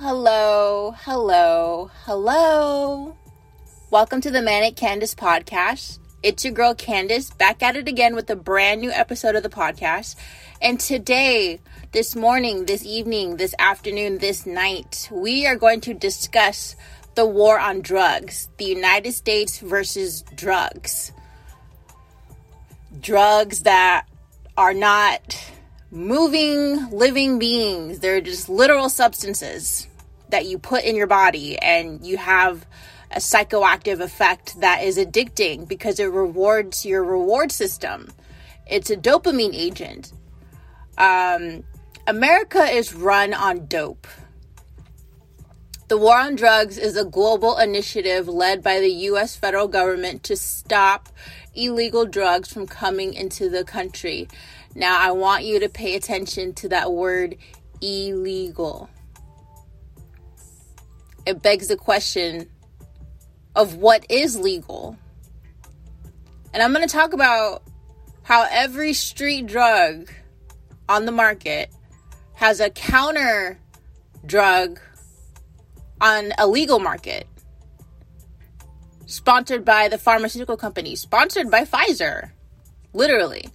Hello, hello, hello. Welcome to the Manic Candice podcast. It's your girl Candice back at it again with a brand new episode of the podcast. And today, this morning, this evening, this afternoon, this night, we are going to discuss the war on drugs, the United States versus drugs. Drugs that are not moving, living beings. They're just literal substances that you put in your body and you have a psychoactive effect that is addicting because it rewards your reward system. It's a dopamine agent. Um, America is run on dope. The war on drugs is a global initiative led by the US federal government to stop illegal drugs from coming into the country. Now, I want you to pay attention to that word illegal it begs the question of what is legal. And I'm going to talk about how every street drug on the market has a counter drug on a legal market. Sponsored by the pharmaceutical company, sponsored by Pfizer. Literally.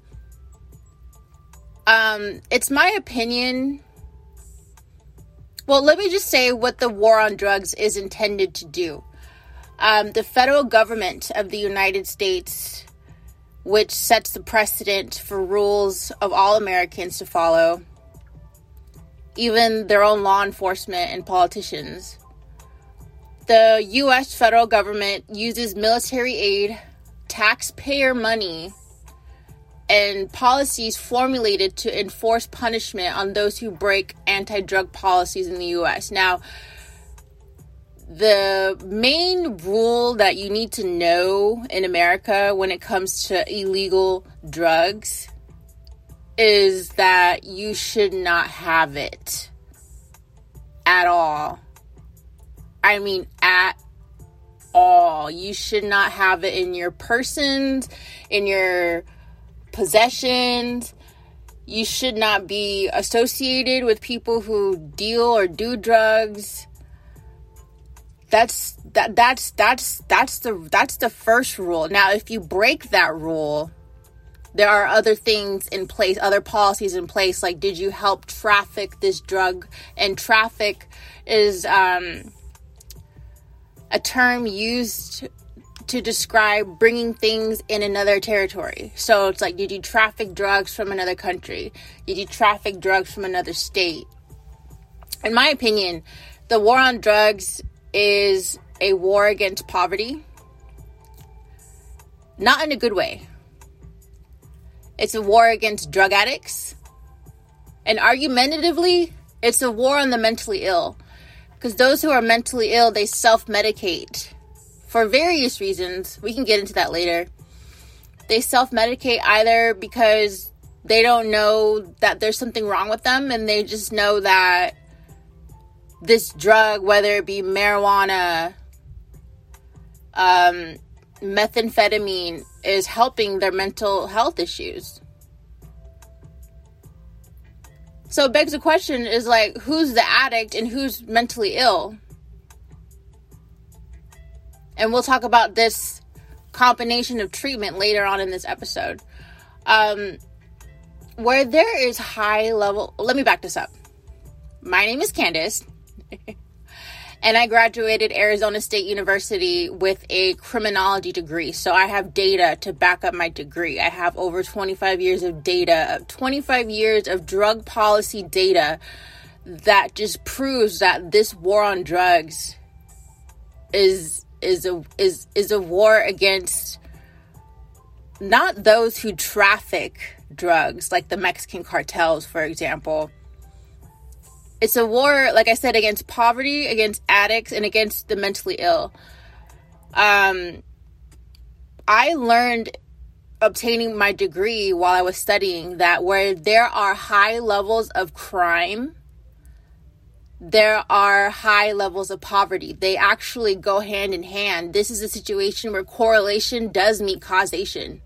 Um, it's my opinion well, let me just say what the war on drugs is intended to do. Um, the federal government of the United States, which sets the precedent for rules of all Americans to follow, even their own law enforcement and politicians. The US federal government uses military aid, taxpayer money, and policies formulated to enforce punishment on those who break anti drug policies in the US. Now, the main rule that you need to know in America when it comes to illegal drugs is that you should not have it at all. I mean, at all. You should not have it in your persons, in your possessions. You should not be associated with people who deal or do drugs. That's that that's that's that's the that's the first rule. Now, if you break that rule, there are other things in place, other policies in place like did you help traffic this drug? And traffic is um a term used to describe bringing things in another territory. So it's like, did you traffic drugs from another country? Did you traffic drugs from another state? In my opinion, the war on drugs is a war against poverty, not in a good way. It's a war against drug addicts. And argumentatively, it's a war on the mentally ill. Because those who are mentally ill, they self medicate for various reasons. We can get into that later. They self medicate either because they don't know that there's something wrong with them and they just know that this drug, whether it be marijuana, um, methamphetamine, is helping their mental health issues. So it begs the question is like, who's the addict and who's mentally ill? And we'll talk about this combination of treatment later on in this episode. Um, where there is high level, let me back this up. My name is Candice, and I graduated Arizona State University with a criminology degree. So I have data to back up my degree. I have over 25 years of data, 25 years of drug policy data that just proves that this war on drugs is is a is is a war against not those who traffic drugs like the Mexican cartels for example. It's a war like i said against poverty against addicts and against the mentally ill. Um i learned obtaining my degree while i was studying that where there are high levels of crime there are high levels of poverty. They actually go hand in hand. This is a situation where correlation does meet causation.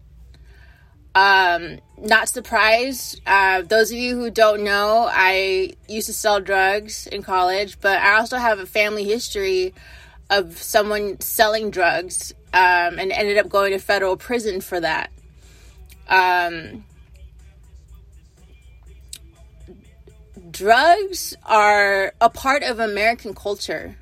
Um, not surprised. Uh, those of you who don't know, I used to sell drugs in college, but I also have a family history of someone selling drugs um, and ended up going to federal prison for that. Um, drugs are a part of American culture.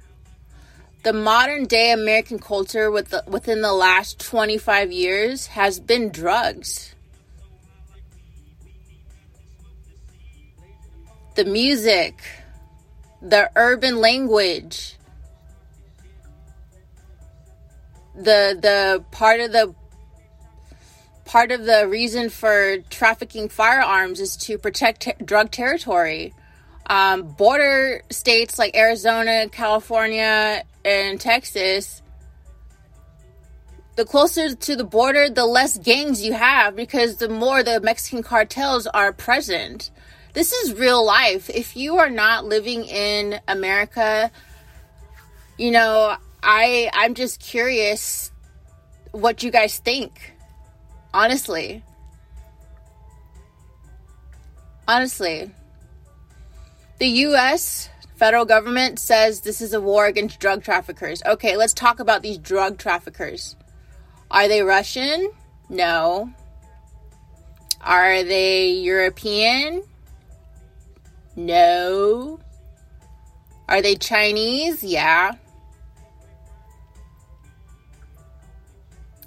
The modern day American culture with the, within the last 25 years has been drugs. The music, the urban language, the the part of the part of the reason for trafficking firearms is to protect ter- drug territory. Um, border states like Arizona, California, and Texas, the closer to the border, the less gangs you have because the more the Mexican cartels are present. This is real life. If you are not living in America, you know, I I'm just curious what you guys think. Honestly. Honestly. The US federal government says this is a war against drug traffickers. Okay, let's talk about these drug traffickers. Are they Russian? No. Are they European? No. Are they Chinese? Yeah.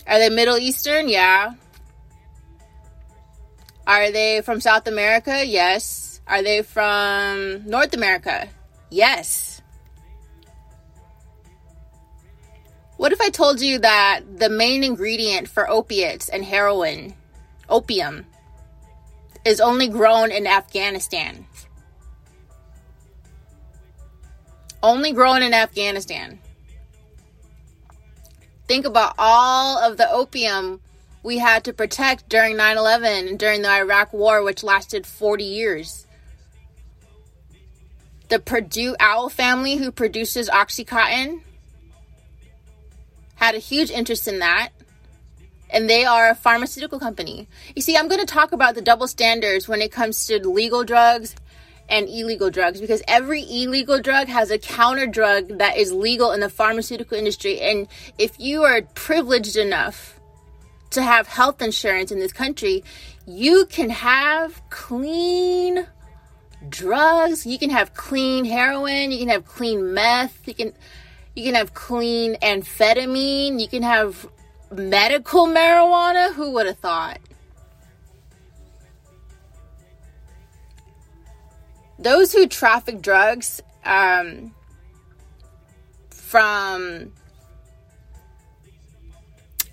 Are they Middle Eastern? Yeah. Are they from South America? Yes. Are they from North America? Yes. What if I told you that the main ingredient for opiates and heroin, opium, is only grown in Afghanistan? Only grown in Afghanistan. Think about all of the opium we had to protect during 9 11 and during the Iraq War, which lasted 40 years. The Purdue Owl family, who produces Oxycontin, had a huge interest in that. And they are a pharmaceutical company. You see, I'm going to talk about the double standards when it comes to legal drugs and illegal drugs because every illegal drug has a counter drug that is legal in the pharmaceutical industry. And if you are privileged enough to have health insurance in this country, you can have clean drugs. You can have clean heroin. You can have clean meth. You can you can have clean amphetamine. You can have medical marijuana. Who would have thought? those who traffic drugs um, from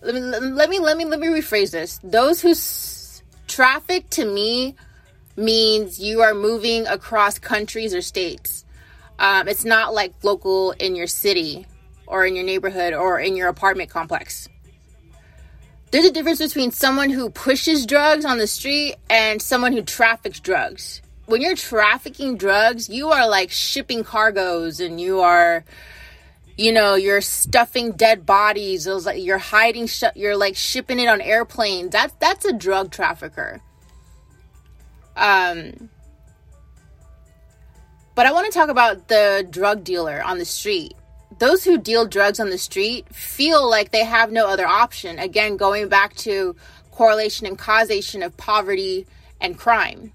let me, let me let me let me rephrase this those who s- traffic to me means you are moving across countries or states um, it's not like local in your city or in your neighborhood or in your apartment complex there's a difference between someone who pushes drugs on the street and someone who traffics drugs when you're trafficking drugs, you are like shipping cargoes and you are you know, you're stuffing dead bodies. Those like you're hiding sh- you're like shipping it on airplanes. That's that's a drug trafficker. Um but I want to talk about the drug dealer on the street. Those who deal drugs on the street feel like they have no other option. Again, going back to correlation and causation of poverty and crime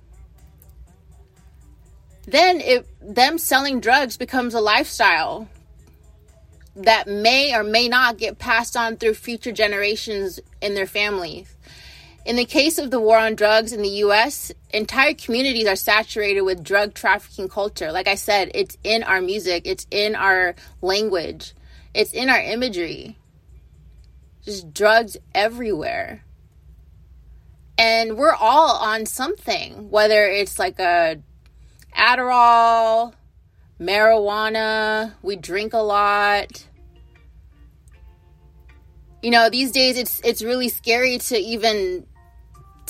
then it them selling drugs becomes a lifestyle that may or may not get passed on through future generations in their families. In the case of the war on drugs in the US, entire communities are saturated with drug trafficking culture. Like I said, it's in our music, it's in our language, it's in our imagery. Just drugs everywhere. And we're all on something, whether it's like a Adderall, marijuana, we drink a lot. You know, these days it's it's really scary to even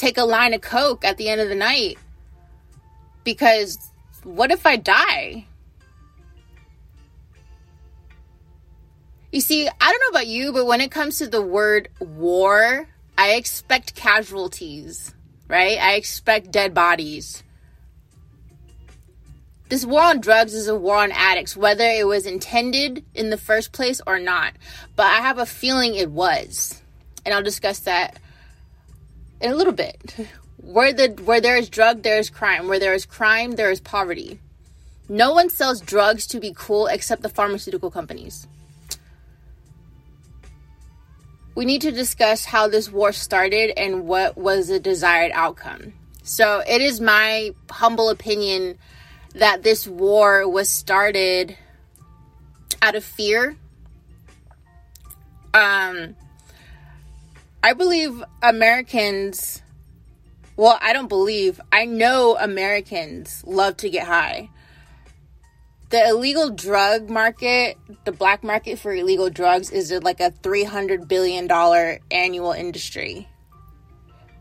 take a line of coke at the end of the night because what if I die? You see, I don't know about you, but when it comes to the word war, I expect casualties, right? I expect dead bodies. This war on drugs is a war on addicts, whether it was intended in the first place or not. But I have a feeling it was. And I'll discuss that in a little bit. Where the where there is drug, there is crime. Where there is crime, there is poverty. No one sells drugs to be cool except the pharmaceutical companies. We need to discuss how this war started and what was the desired outcome. So, it is my humble opinion that this war was started out of fear. Um, I believe Americans, well, I don't believe, I know Americans love to get high. The illegal drug market, the black market for illegal drugs, is like a $300 billion annual industry.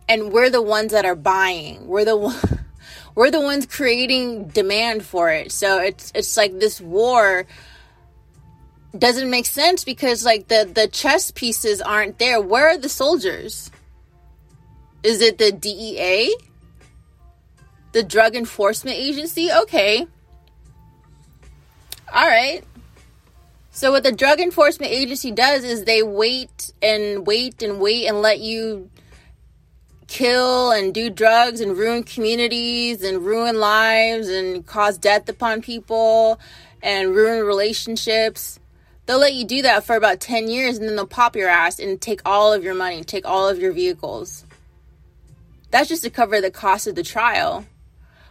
And we're the ones that are buying. We're the ones we're the ones creating demand for it. So it's it's like this war doesn't make sense because like the the chess pieces aren't there. Where are the soldiers? Is it the DEA? The Drug Enforcement Agency? Okay. All right. So what the Drug Enforcement Agency does is they wait and wait and wait and let you kill and do drugs and ruin communities and ruin lives and cause death upon people and ruin relationships. They'll let you do that for about 10 years and then they'll pop your ass and take all of your money, take all of your vehicles. That's just to cover the cost of the trial.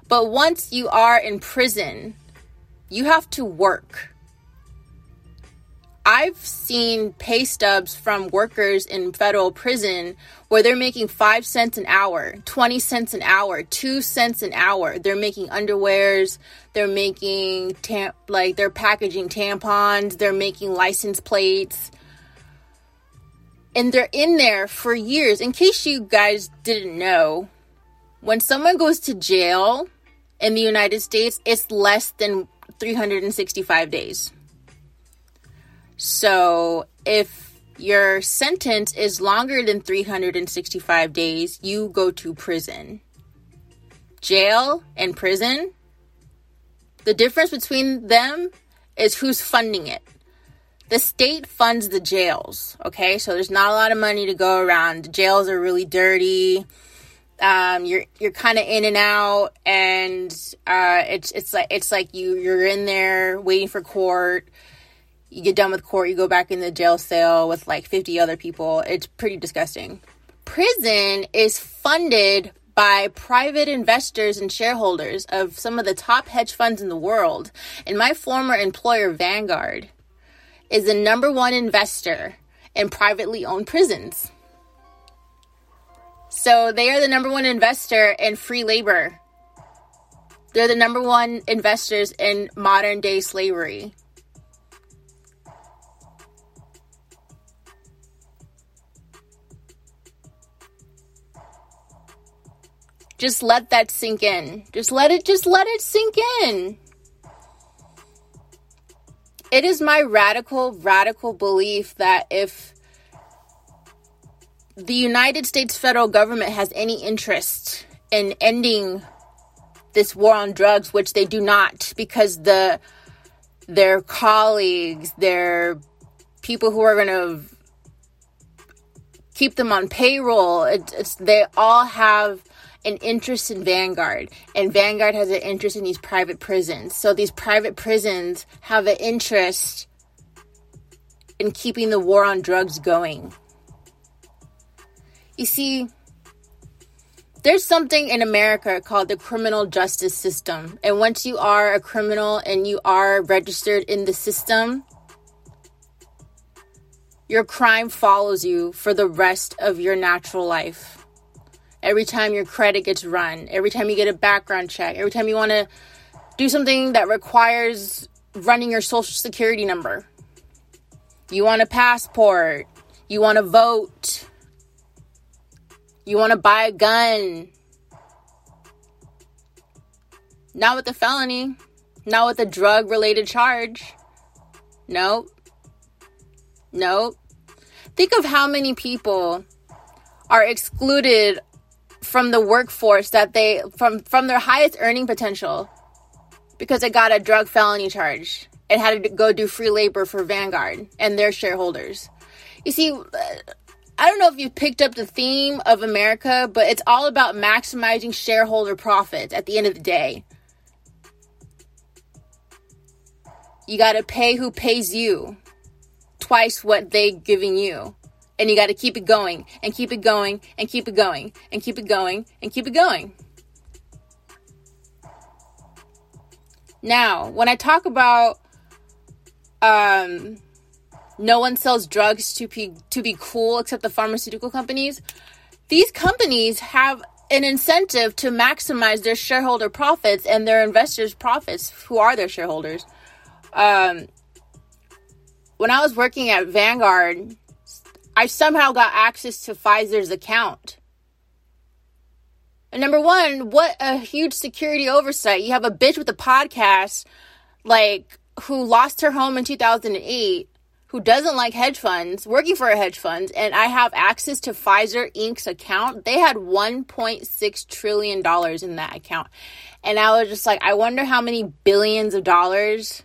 But once you are in prison, you have to work. I've seen pay stubs from workers in federal prison where they're making five cents an hour, 20 cents an hour, two cents an hour. They're making underwears, they're making tam- like they're packaging tampons, they're making license plates. And they're in there for years. In case you guys didn't know, when someone goes to jail in the United States, it's less than 365 days. So if your sentence is longer than 365 days, you go to prison. Jail and prison, the difference between them is who's funding it. The state funds the jails, okay? So there's not a lot of money to go around. The jails are really dirty. Um, you're you're kind of in and out, and uh, it's it's like it's like you you're in there waiting for court you get done with court, you go back in the jail cell with like 50 other people. It's pretty disgusting. Prison is funded by private investors and shareholders of some of the top hedge funds in the world. And my former employer, Vanguard, is the number one investor in privately owned prisons. So they are the number one investor in free labor. They're the number one investors in modern day slavery. Just let that sink in. Just let it just let it sink in. It is my radical radical belief that if the United States federal government has any interest in ending this war on drugs, which they do not, because the their colleagues, their people who are going to keep them on payroll, it, they all have an interest in Vanguard, and Vanguard has an interest in these private prisons. So these private prisons have an interest in keeping the war on drugs going. You see, there's something in America called the criminal justice system. And once you are a criminal and you are registered in the system, your crime follows you for the rest of your natural life every time your credit gets run, every time you get a background check, every time you want to do something that requires running your social security number. You want a passport, you want to vote, you want to buy a gun. Not with a felony, not with a drug related charge. Nope. Nope. Think of how many people are excluded from the workforce that they from from their highest earning potential because they got a drug felony charge and had to go do free labor for Vanguard and their shareholders. You see, uh, I don't know if you picked up the theme of America, but it's all about maximizing shareholder profits at the end of the day. You got to pay who pays you twice what they giving you. And you got to keep it going and keep it going and keep it going and keep it going and keep it going. Now, when I talk about um no one sells drugs to be to be cool except the pharmaceutical companies. These companies have an incentive to maximize their shareholder profits and their investors' profits, who are their shareholders. Um, when I was working at Vanguard, I somehow got access to Pfizer's account. And number one, what a huge security oversight. You have a bitch with a podcast, like, who lost her home in 2008 who doesn't like hedge funds working for a hedge fund and I have access to Pfizer Inc.'s account, they had $1.6 trillion in that account. And I was just like, I wonder how many billions of dollars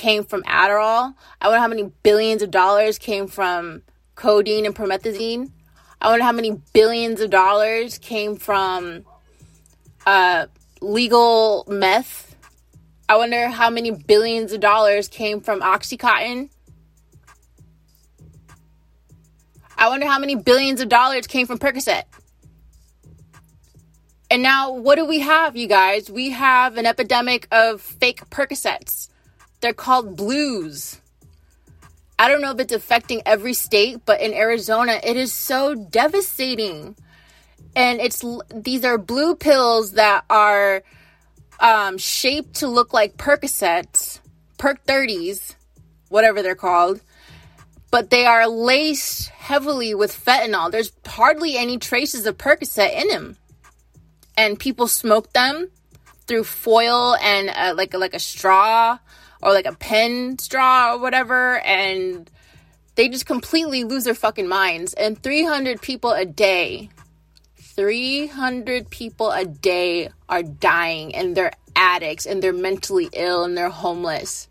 came from Adderall. I wonder how many billions of dollars came from codeine and promethazine. I wonder how many billions of dollars came from uh, legal meth I wonder how many billions of dollars came from Oxycontin. I wonder how many billions of dollars came from Percocet. And now, what do we have, you guys? We have an epidemic of fake Percocets. They're called blues. I don't know if it's affecting every state, but in Arizona, it is so devastating. And it's these are blue pills that are um, shaped to look like Percocets, Perc 30s, whatever they're called, but they are laced heavily with fentanyl. There's hardly any traces of Percocet in them. And people smoke them through foil and uh, like like a straw or like a pen straw or whatever and they just completely lose their fucking minds and 300 people a day 300 people a day are dying and they're addicts and they're mentally ill and they're homeless.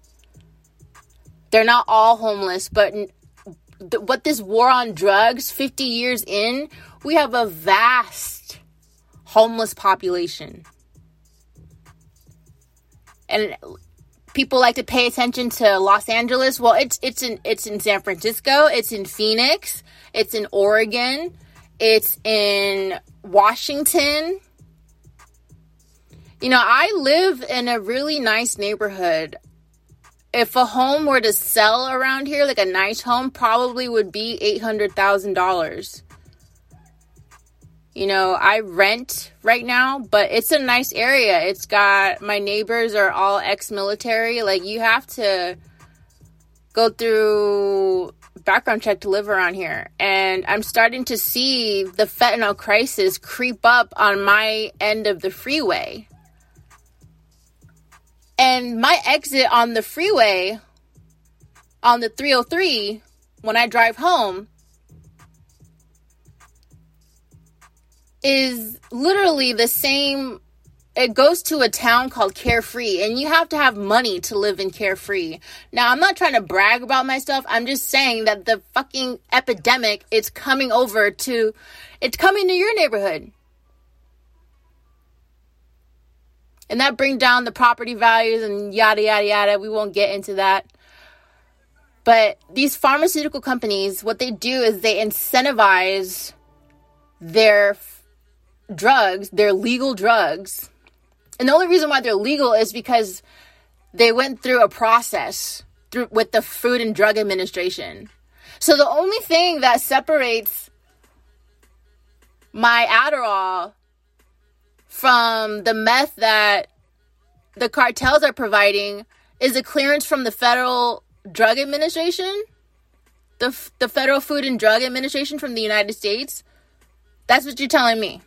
They're not all homeless, but what this war on drugs 50 years in, we have a vast homeless population. And people like to pay attention to Los Angeles. Well, it's it's in it's in San Francisco, it's in Phoenix, it's in Oregon, it's in Washington. You know, I live in a really nice neighborhood. If a home were to sell around here, like a nice home, probably would be $800,000. You know, I rent right now, but it's a nice area. It's got my neighbors are all ex military. Like, you have to go through background check to live around here. And I'm starting to see the fentanyl crisis creep up on my end of the freeway. And my exit on the freeway on the 303 when I drive home is literally the same it goes to a town called Carefree, and you have to have money to live in Carefree. Now, I'm not trying to brag about my stuff. I'm just saying that the fucking epidemic is coming over to, it's coming to your neighborhood. And that brings down the property values and yada, yada, yada. We won't get into that. But these pharmaceutical companies, what they do is they incentivize their drugs, they're legal drugs, and the only reason why they're legal is because they went through a process through with the Food and Drug Administration. So the only thing that separates my Adderall from the meth that the cartels are providing is a clearance from the Federal Drug Administration, the the Federal Food and Drug Administration from the United States. That's what you're telling me.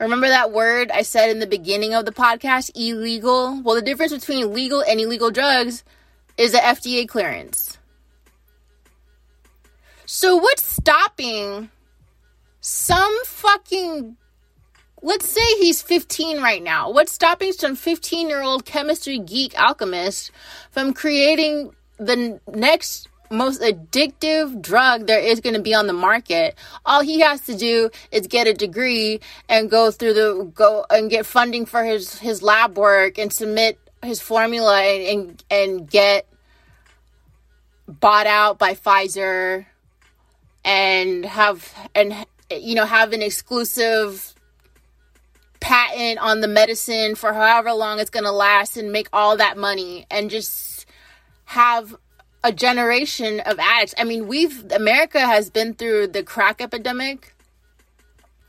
Remember that word I said in the beginning of the podcast, illegal? Well, the difference between legal and illegal drugs is the FDA clearance. So, what's stopping some fucking. Let's say he's 15 right now. What's stopping some 15 year old chemistry geek alchemist from creating the next most addictive drug there is going to be on the market. All he has to do is get a degree and go through the go and get funding for his his lab work and submit his formula and and get bought out by Pfizer and have and you know have an exclusive patent on the medicine for however long it's going to last and make all that money and just have a generation of addicts. I mean, we've America has been through the crack epidemic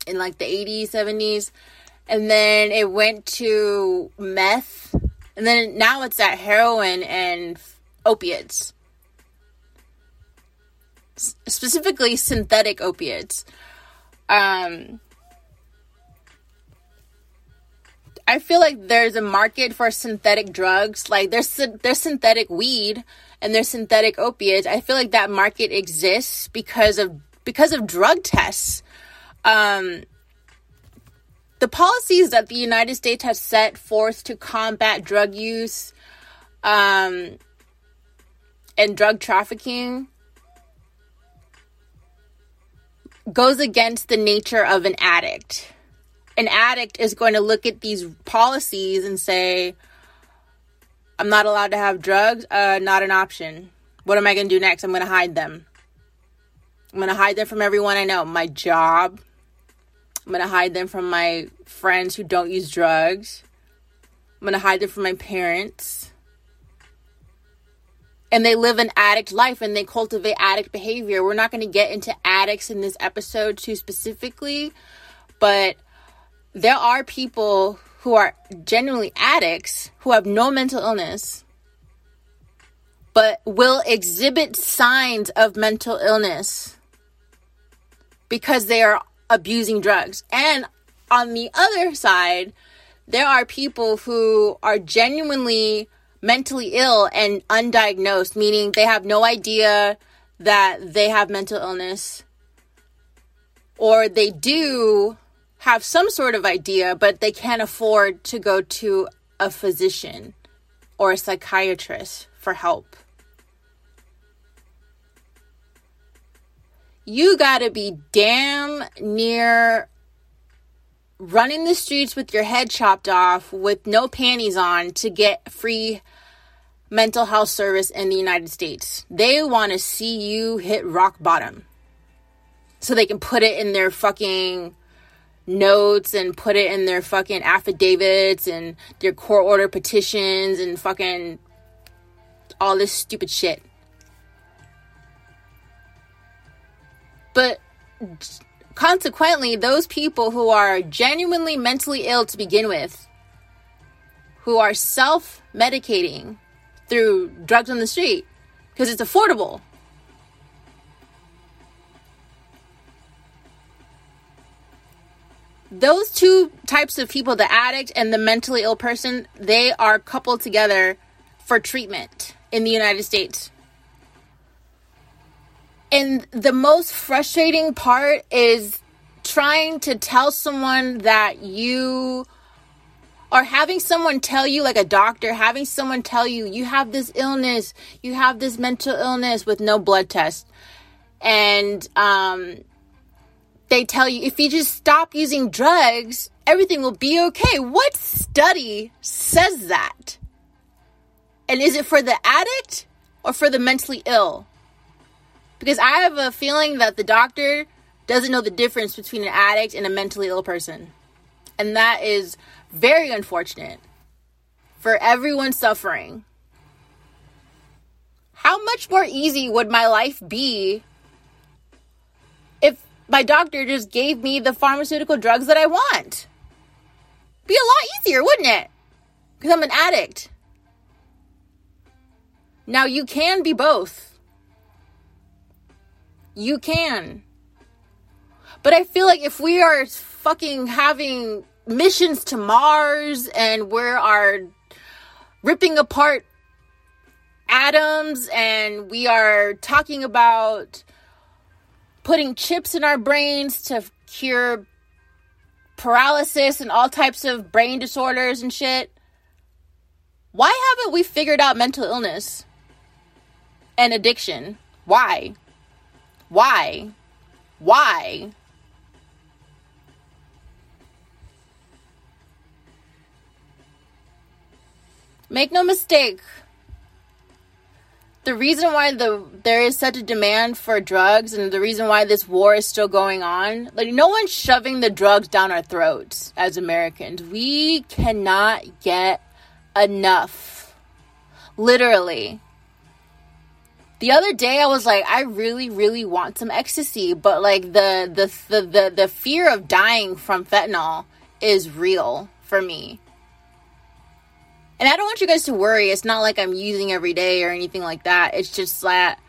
in like the 80s, 70s, and then it went to meth, and then now it's at heroin and opiates. Specifically synthetic opiates. Um I feel like there's a market for synthetic drugs. Like there's there's synthetic weed and there's synthetic opiates. I feel like that market exists because of because of drug tests. Um, the policies that the United States has set forth to combat drug use um, and drug trafficking goes against the nature of an addict an addict is going to look at these policies and say, I'm not allowed to have drugs, uh, not an option. What am I going to do next? I'm going to hide them. I'm going to hide them from everyone I know. My job. I'm going to hide them from my friends who don't use drugs. I'm going to hide them from my parents. And they live an addict life and they cultivate addict behavior. We're not going to get into addicts in this episode too specifically, but there are people who are genuinely addicts who have no mental illness but will exhibit signs of mental illness because they are abusing drugs. And on the other side, there are people who are genuinely mentally ill and undiagnosed, meaning they have no idea that they have mental illness, or they do, have some sort of idea, but they can't afford to go to a physician or a psychiatrist for help. You gotta be damn near running the streets with your head chopped off with no panties on to get free mental health service in the United States. They want to see you hit rock bottom so they can put it in their fucking notes and put it in their fucking affidavits and their court order petitions and fucking all this stupid shit. But consequently, those people who are genuinely mentally ill to begin with, who are self medicating through drugs on the street because it's affordable those two types of people, the addict and the mentally ill person, they are coupled together for treatment in the United States. And the most frustrating part is trying to tell someone that you or having someone tell you like a doctor having someone tell you you have this illness you have this mental illness with no blood test and um they tell you if you just stop using drugs, everything will be okay. What study says that? And is it for the addict or for the mentally ill? Because I have a feeling that the doctor doesn't know the difference between an addict and a mentally ill person. And that is very unfortunate for everyone suffering. How much more easy would my life be my doctor just gave me the pharmaceutical drugs that I want. Be a lot easier, wouldn't it? Because I'm an addict. Now, you can be both. You can. But I feel like if we are fucking having missions to Mars and we are ripping apart atoms and we are talking about putting chips in our brains to cure paralysis and all types of brain disorders and shit. Why haven't we figured out mental illness and addiction? Why? Why? Why? Make no mistake. The reason why the there is such a demand for drugs and the reason why this war is still going on, like no one's shoving the drugs down our throats as Americans. We cannot get enough. Literally. The other day I was like, I really, really want some ecstasy, but like the the the the, the fear of dying from fentanyl is real for me. And I don't want you guys to worry. It's not like I'm using every day or anything like that. It's just that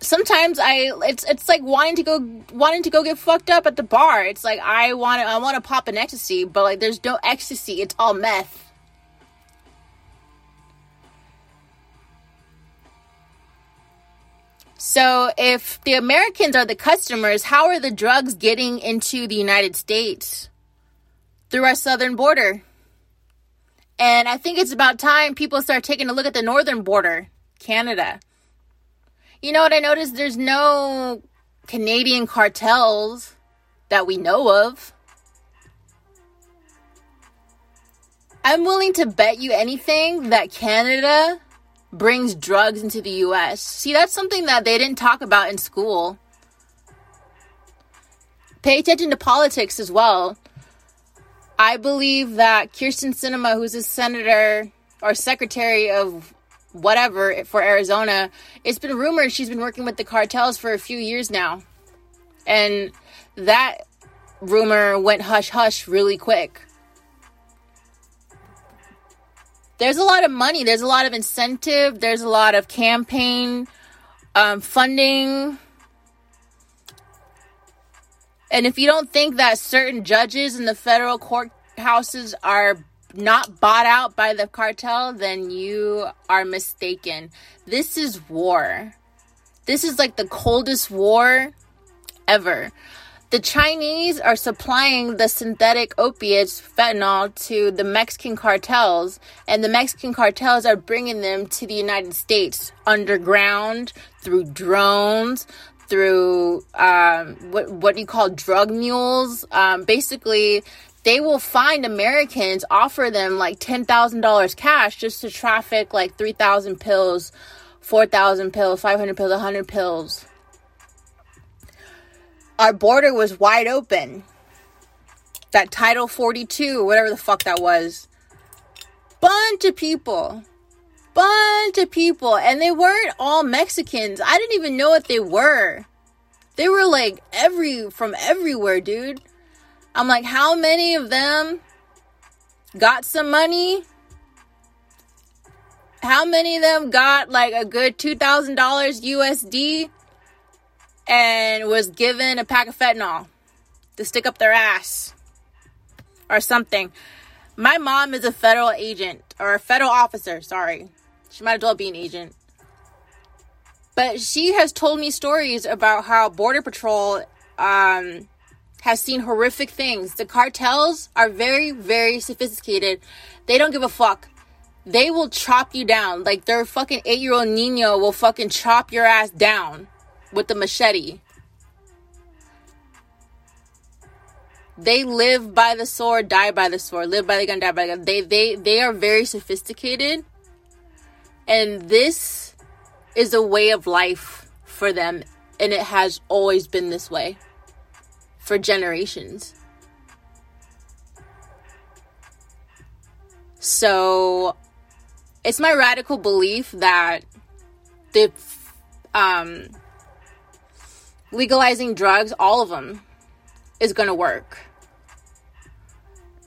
sometimes I it's it's like wanting to go wanting to go get fucked up at the bar. It's like I want to I want to pop an ecstasy, but like there's no ecstasy. It's all meth. So, if the Americans are the customers, how are the drugs getting into the United States? Through our southern border. And I think it's about time people start taking a look at the northern border, Canada. You know what I noticed? There's no Canadian cartels that we know of. I'm willing to bet you anything that Canada brings drugs into the US. See, that's something that they didn't talk about in school. Pay attention to politics as well. I believe that Kyrsten Sinema, who's a senator or secretary of whatever for Arizona, it's been rumored she's been working with the cartels for a few years now. And that rumor went hush hush really quick. there's a lot of money, there's a lot of incentive, there's a lot of campaign um, funding. And if you don't think that certain judges in the federal courthouses are not bought out by the cartel, then you are mistaken. This is war. This is like the coldest war ever. The Chinese are supplying the synthetic opiates, fentanyl, to the Mexican cartels, and the Mexican cartels are bringing them to the United States underground through drones, through um, what what do you call drug mules? Um, basically, they will find Americans, offer them like ten thousand dollars cash just to traffic like three thousand pills, four thousand pills, five hundred pills, hundred pills our border was wide open. That Title 42, whatever the fuck that was. Bunch of people. Bunch of people. And they weren't all Mexicans. I didn't even know what they were. They were like every from everywhere, dude. I'm like, how many of them got some money? How many of them got like a good $2,000 USD? and was given a pack of fentanyl to stick up their ass or something. My mom is a federal agent or a federal officer, sorry. She might as well be an agent. But she has told me stories about how Border Patrol um, has seen horrific things. The cartels are very, very sophisticated. They don't give a fuck. They will chop you down. Like their fucking eight year old Nino will fucking chop your ass down with the machete. They live by the sword, die by the sword, live by the gun, die by the gun. They they they are very sophisticated. And this is a way of life for them and it has always been this way for generations. So it's my radical belief that the um legalizing drugs, all of them, is going to work.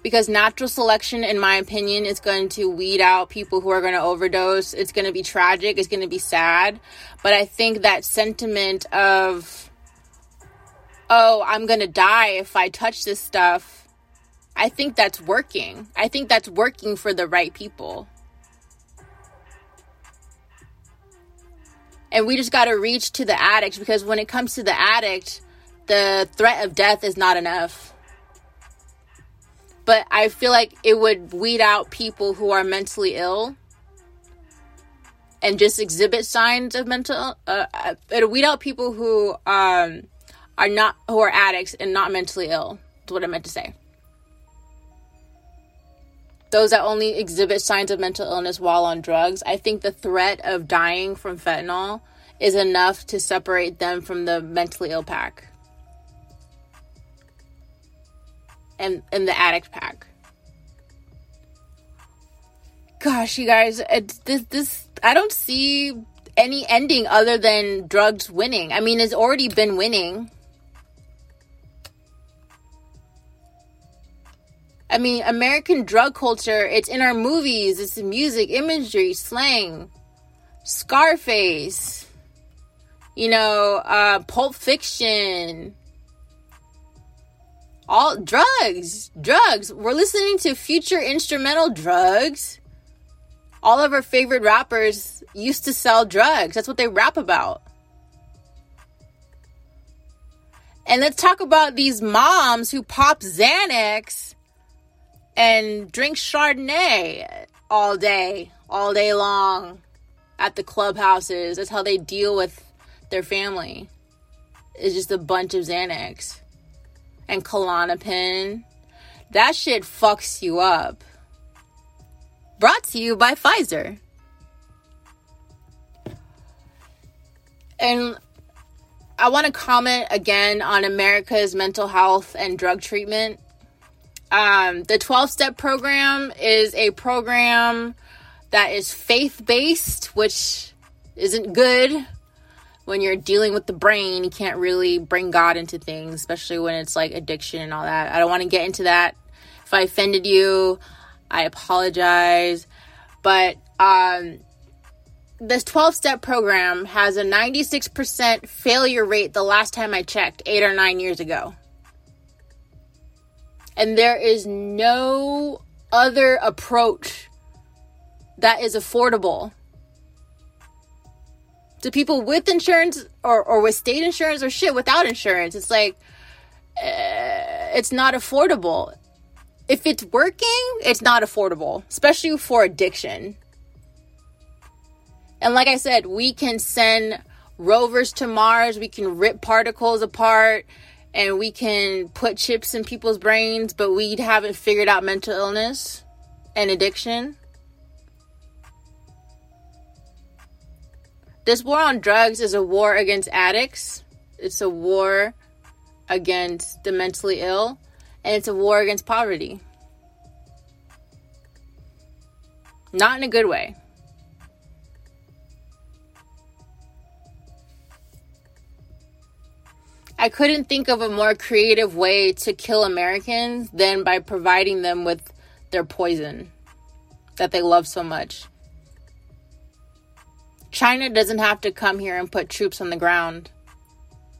Because natural selection, in my opinion, is going to weed out people who are going to overdose. It's going to be tragic. It's going to be sad. But I think that sentiment of, oh, I'm going to die if I touch this stuff, I think that's working. I think that's working for the right people. And we just got to reach to the addict because when it comes to the addict, the threat of death is not enough. But I feel like it would weed out people who are mentally ill and just exhibit signs of mental uh, uh it'll weed out people who um are not who are addicts and not mentally ill. That's what I meant to say. Those that only exhibit signs of mental illness while on drugs, I think the threat of dying from fentanyl is enough to separate them from the mentally ill pack. And the addict pack. Gosh, you guys, this this I don't see any ending other than drugs winning. I mean, it's already been winning. I mean, American drug culture, it's in our movies, it's in music, imagery, slang, Scarface, you know, uh, Pulp Fiction, all drugs, drugs. We're listening to future instrumental drugs. All of our favorite rappers used to sell drugs. That's what they rap about. And let's talk about these moms who pop Xanax and drink Chardonnay all day, all day long at the clubhouses. That's how they deal with their family. It's just a bunch of Xanax and Klonopin. That shit fucks you up. Brought to you by Pfizer. And I want to comment again on America's mental health and drug treatment. Um, the 12 step program is a program that is faith based, which isn't good when you're dealing with the brain. You can't really bring God into things, especially when it's like addiction and all that. I don't want to get into that. If I offended you, I apologize. But um, this 12 step program has a 96% failure rate the last time I checked, eight or nine years ago. And there is no other approach that is affordable to people with insurance or, or with state insurance or shit without insurance. It's like, uh, it's not affordable. If it's working, it's not affordable, especially for addiction. And like I said, we can send rovers to Mars, we can rip particles apart, and we can put chips in people's brains, but we haven't figured out mental illness and addiction. This war on drugs is a war against addicts. It's a war against the mentally ill, and it's a war against poverty. Not in a good way. I couldn't think of a more creative way to kill Americans than by providing them with their poison that they love so much. China doesn't have to come here and put troops on the ground.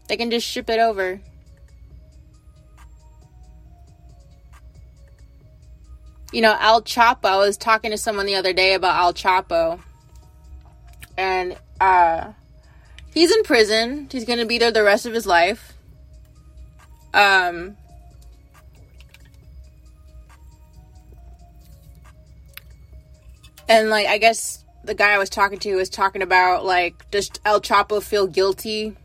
They can just ship it over. You know, El Chapo, I was talking to someone the other day about El Chapo. And uh he's in prison. He's going to be there the rest of his life. Um, and like, I guess the guy I was talking to was talking about like, does El Chapo feel guilty?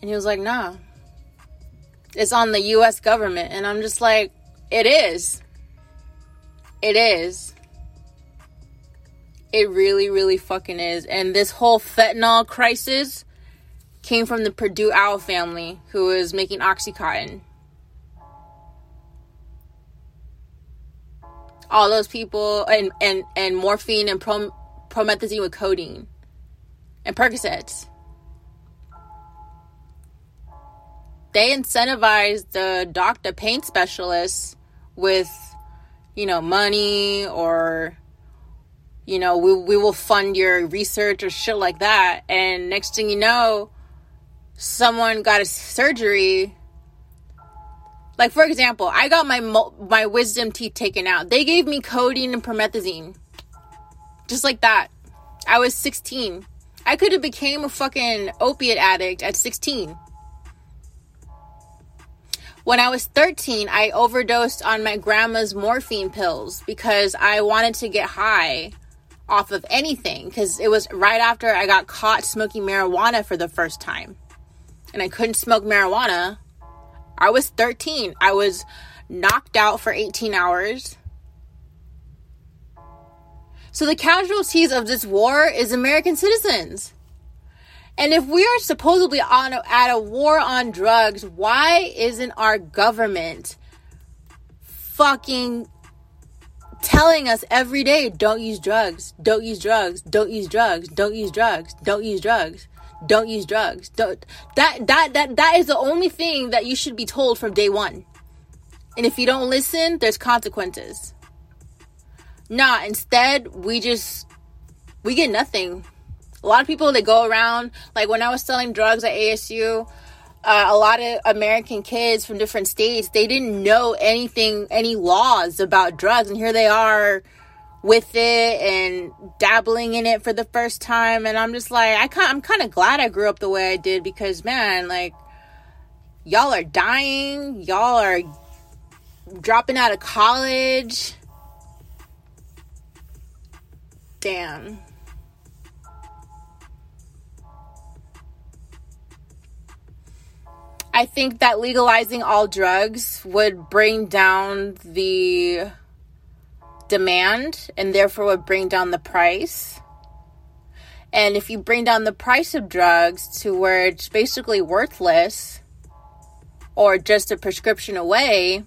And he was like, nah. It's on the US government. And I'm just like, it is. It is. It really, really fucking is. And this whole fentanyl crisis came from the Purdue Owl family who was making Oxycontin. All those people, and, and, and morphine and prom, promethazine with codeine and Percocets. They incentivized the doctor pain specialists with, you know, money or you know, we, we will fund your research or shit like that. And next thing you know, someone got a surgery like for example i got my my wisdom teeth taken out they gave me codeine and promethazine just like that I was 16. I could have became a fucking opiate addict at 16. When I was 13, I overdosed on my grandma's morphine pills because I wanted to get high off of anything because it was right after I got caught smoking marijuana for the first time. And I couldn't smoke marijuana. I was 13. I was knocked out for 18 hours. So the casualties of this war is American citizens. And if we are supposedly on a, at a war on drugs, why isn't our government fucking telling us every day don't use drugs, don't use drugs, don't use drugs, don't use drugs, don't use drugs, don't use drugs. Don't that that that that is the only thing that you should be told from day 1. And if you don't listen, there's consequences. Nah, instead, we just we get nothing. A lot of people they go around like when I was selling drugs at ASU, uh, a lot of American kids from different states, they didn't know anything, any laws about drugs. And here they are with it and dabbling in it for the first time. And I'm just like, I kind, I'm kind of glad I grew up the way I did because, man, like, y'all are dying. Y'all are dropping out of college. Damn. I think that legalizing all drugs would bring down the demand and therefore would bring down the price. And if you bring down the price of drugs to where it's basically worthless or just a prescription away,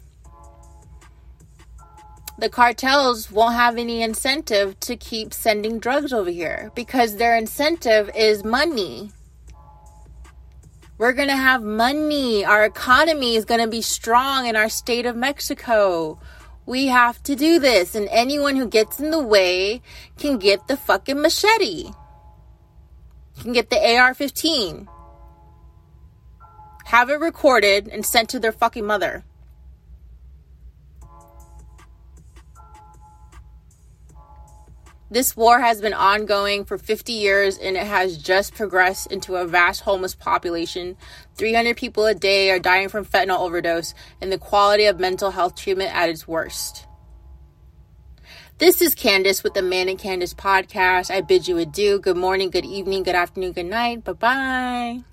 the cartels won't have any incentive to keep sending drugs over here because their incentive is money. We're going to have money. Our economy is going to be strong in our state of Mexico. We have to do this. And anyone who gets in the way can get the fucking machete, can get the AR 15, have it recorded and sent to their fucking mother. This war has been ongoing for 50 years and it has just progressed into a vast homeless population. 300 people a day are dying from fentanyl overdose, and the quality of mental health treatment at its worst. This is Candice with the Manic Candice podcast. I bid you adieu. Good morning, good evening, good afternoon, good night. Bye bye.